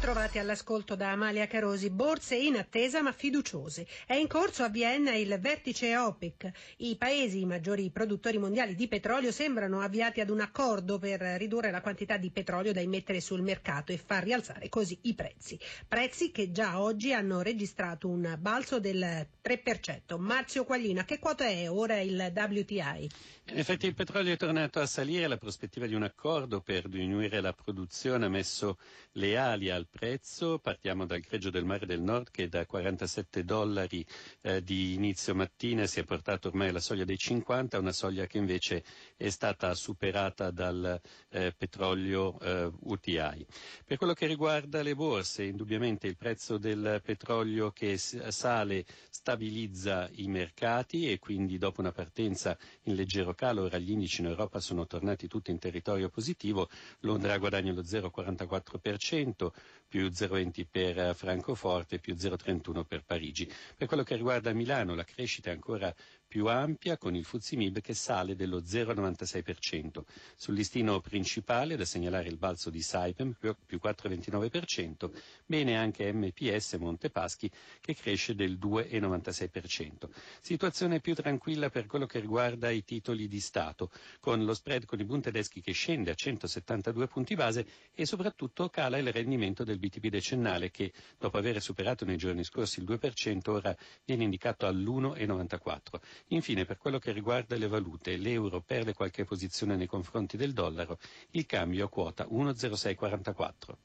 Trovati all'ascolto da Amalia Carosi, borse in attesa ma fiduciose. È in corso a Vienna il vertice OPEC. I paesi, i maggiori produttori mondiali di petrolio, sembrano avviati ad un accordo per ridurre la quantità di petrolio da immettere sul mercato e far rialzare così i prezzi. Prezzi che già oggi hanno registrato un balzo del 3%. Marzio Quaglino, a che quota è ora il WTI? In effetti il petrolio è tornato a salire, la prospettiva di un accordo per diminuire la produzione ha messo le ali al prezzo. Partiamo dal greggio del mare del nord che da 47 dollari eh, di inizio mattina si è portato ormai alla soglia dei 50, una soglia che invece è stata superata dal eh, petrolio eh, UTI. Per quello che riguarda le borse, indubbiamente il prezzo del petrolio che sale stabilizza i mercati e quindi dopo una partenza in leggero calo, ora gli indici in Europa sono tornati tutti in territorio positivo, Londra guadagna lo 0,44%, più 0,20 per Francoforte, più 0,31 per Parigi. Per quello che riguarda Milano, la crescita è ancora più ampia con il Fuzimib che sale dello 0,96%. Sul listino principale da segnalare il balzo di Saipem più 4,29%, bene anche MPS Montepaschi che cresce del 2,96%. Situazione più tranquilla per quello che riguarda i titoli di Stato, con lo spread con i Bund tedeschi che scende a 172 punti base e soprattutto cala il rendimento del BTP decennale che dopo aver superato nei giorni scorsi il 2% ora viene indicato all'1,94. Infine, per quello che riguarda le valute, l'euro perde qualche posizione nei confronti del dollaro, il cambio quota 1,0644.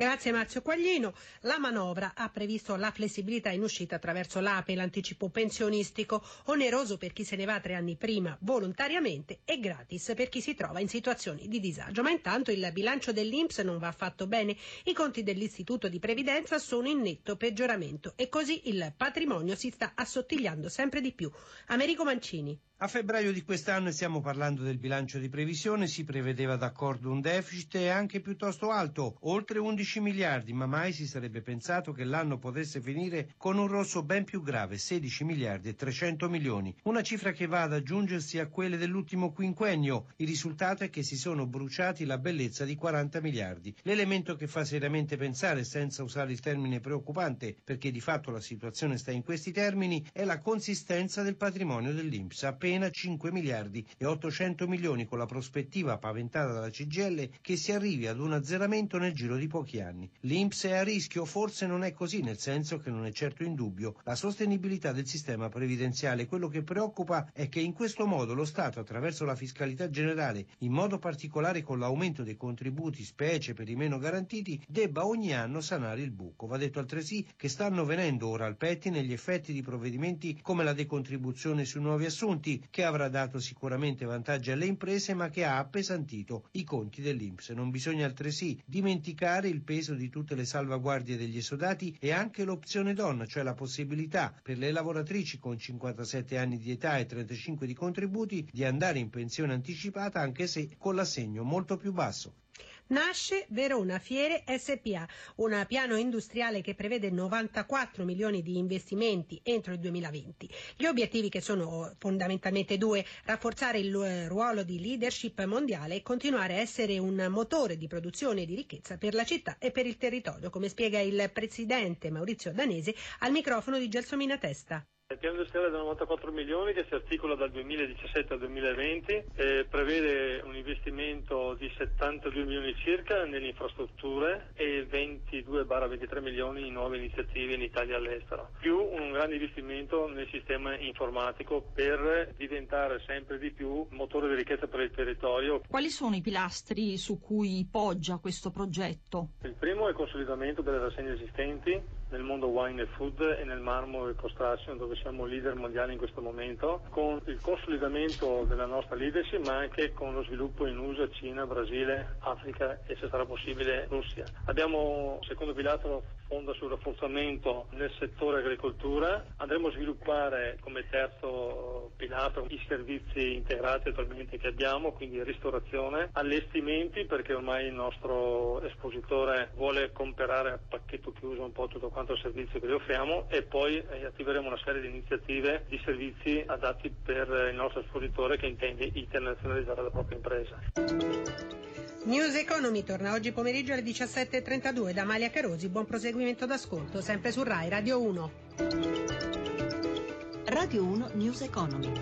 Grazie Marzio Quaglino. La manovra ha previsto la flessibilità in uscita attraverso l'APE, l'anticipo pensionistico, oneroso per chi se ne va tre anni prima volontariamente e gratis per chi si trova in situazioni di disagio. Ma intanto il bilancio dell'Inps non va affatto bene. I conti dell'Istituto di Previdenza sono in netto peggioramento e così il patrimonio si sta assottigliando sempre di più. Americo Mancini. A febbraio di quest'anno, stiamo parlando del bilancio di previsione, si prevedeva d'accordo un deficit anche piuttosto alto, oltre 11 miliardi, ma mai si sarebbe pensato che l'anno potesse finire con un rosso ben più grave, 16 miliardi e 300 milioni, una cifra che va ad aggiungersi a quelle dell'ultimo quinquennio. Il risultato è che si sono bruciati la bellezza di 40 miliardi. L'elemento che fa seriamente pensare, senza usare il termine preoccupante, perché di fatto la situazione sta in questi termini, è la consistenza del patrimonio dell'Inps appena 5 miliardi e 800 milioni con la prospettiva paventata dalla CGL che si arrivi ad un azzeramento nel giro di pochi anni. L'Inps è a rischio? Forse non è così, nel senso che non è certo in dubbio la sostenibilità del sistema previdenziale. Quello che preoccupa è che in questo modo lo Stato, attraverso la fiscalità generale, in modo particolare con l'aumento dei contributi, specie per i meno garantiti, debba ogni anno sanare il buco. Va detto altresì che stanno venendo ora al pettine gli effetti di provvedimenti come la decontribuzione sui nuovi assunti, che avrà dato sicuramente vantaggi alle imprese ma che ha appesantito i conti dell'Inps. Non bisogna altresì dimenticare il peso di tutte le salvaguardie degli esodati e anche l'opzione donna, cioè la possibilità per le lavoratrici con 57 anni di età e 35 di contributi di andare in pensione anticipata anche se con l'assegno molto più basso. Nasce Verona Fiere SPA, un piano industriale che prevede 94 milioni di investimenti entro il 2020. Gli obiettivi che sono fondamentalmente due, rafforzare il ruolo di leadership mondiale e continuare a essere un motore di produzione e di ricchezza per la città e per il territorio, come spiega il presidente Maurizio Danesi al microfono di Gelsomina Testa. Il piano industriale da 94 milioni che si articola dal 2017 al 2020 eh, prevede un investimento di 72 milioni circa nelle infrastrutture e 22-23 milioni in nuove iniziative in Italia e all'estero, più un grande investimento nel sistema informatico per diventare sempre di più motore di ricchezza per il territorio. Quali sono i pilastri su cui poggia questo progetto? Il primo è il consolidamento delle rassegne esistenti nel mondo wine e food e nel marmo e construction dove siamo leader mondiali in questo momento, con il consolidamento della nostra leadership ma anche con lo sviluppo in USA, Cina, Brasile, Africa e se sarà possibile Russia. Abbiamo, secondo pilastro, fonda sul rafforzamento nel settore agricoltura. Andremo a sviluppare come terzo pilastro i servizi integrati attualmente che abbiamo, quindi ristorazione, allestimenti perché ormai il nostro espositore vuole comprare a pacchetto chiuso un po' tutto quanto il servizio che gli offriamo e poi eh, attiveremo una serie di iniziative di servizi adatti per il nostro espositore che intende internazionalizzare la propria impresa. News Economy torna oggi pomeriggio alle 17.32 da Malia Carosi. Buon proseguimento d'ascolto, sempre su RAI Radio 1. Radio 1 News Economy.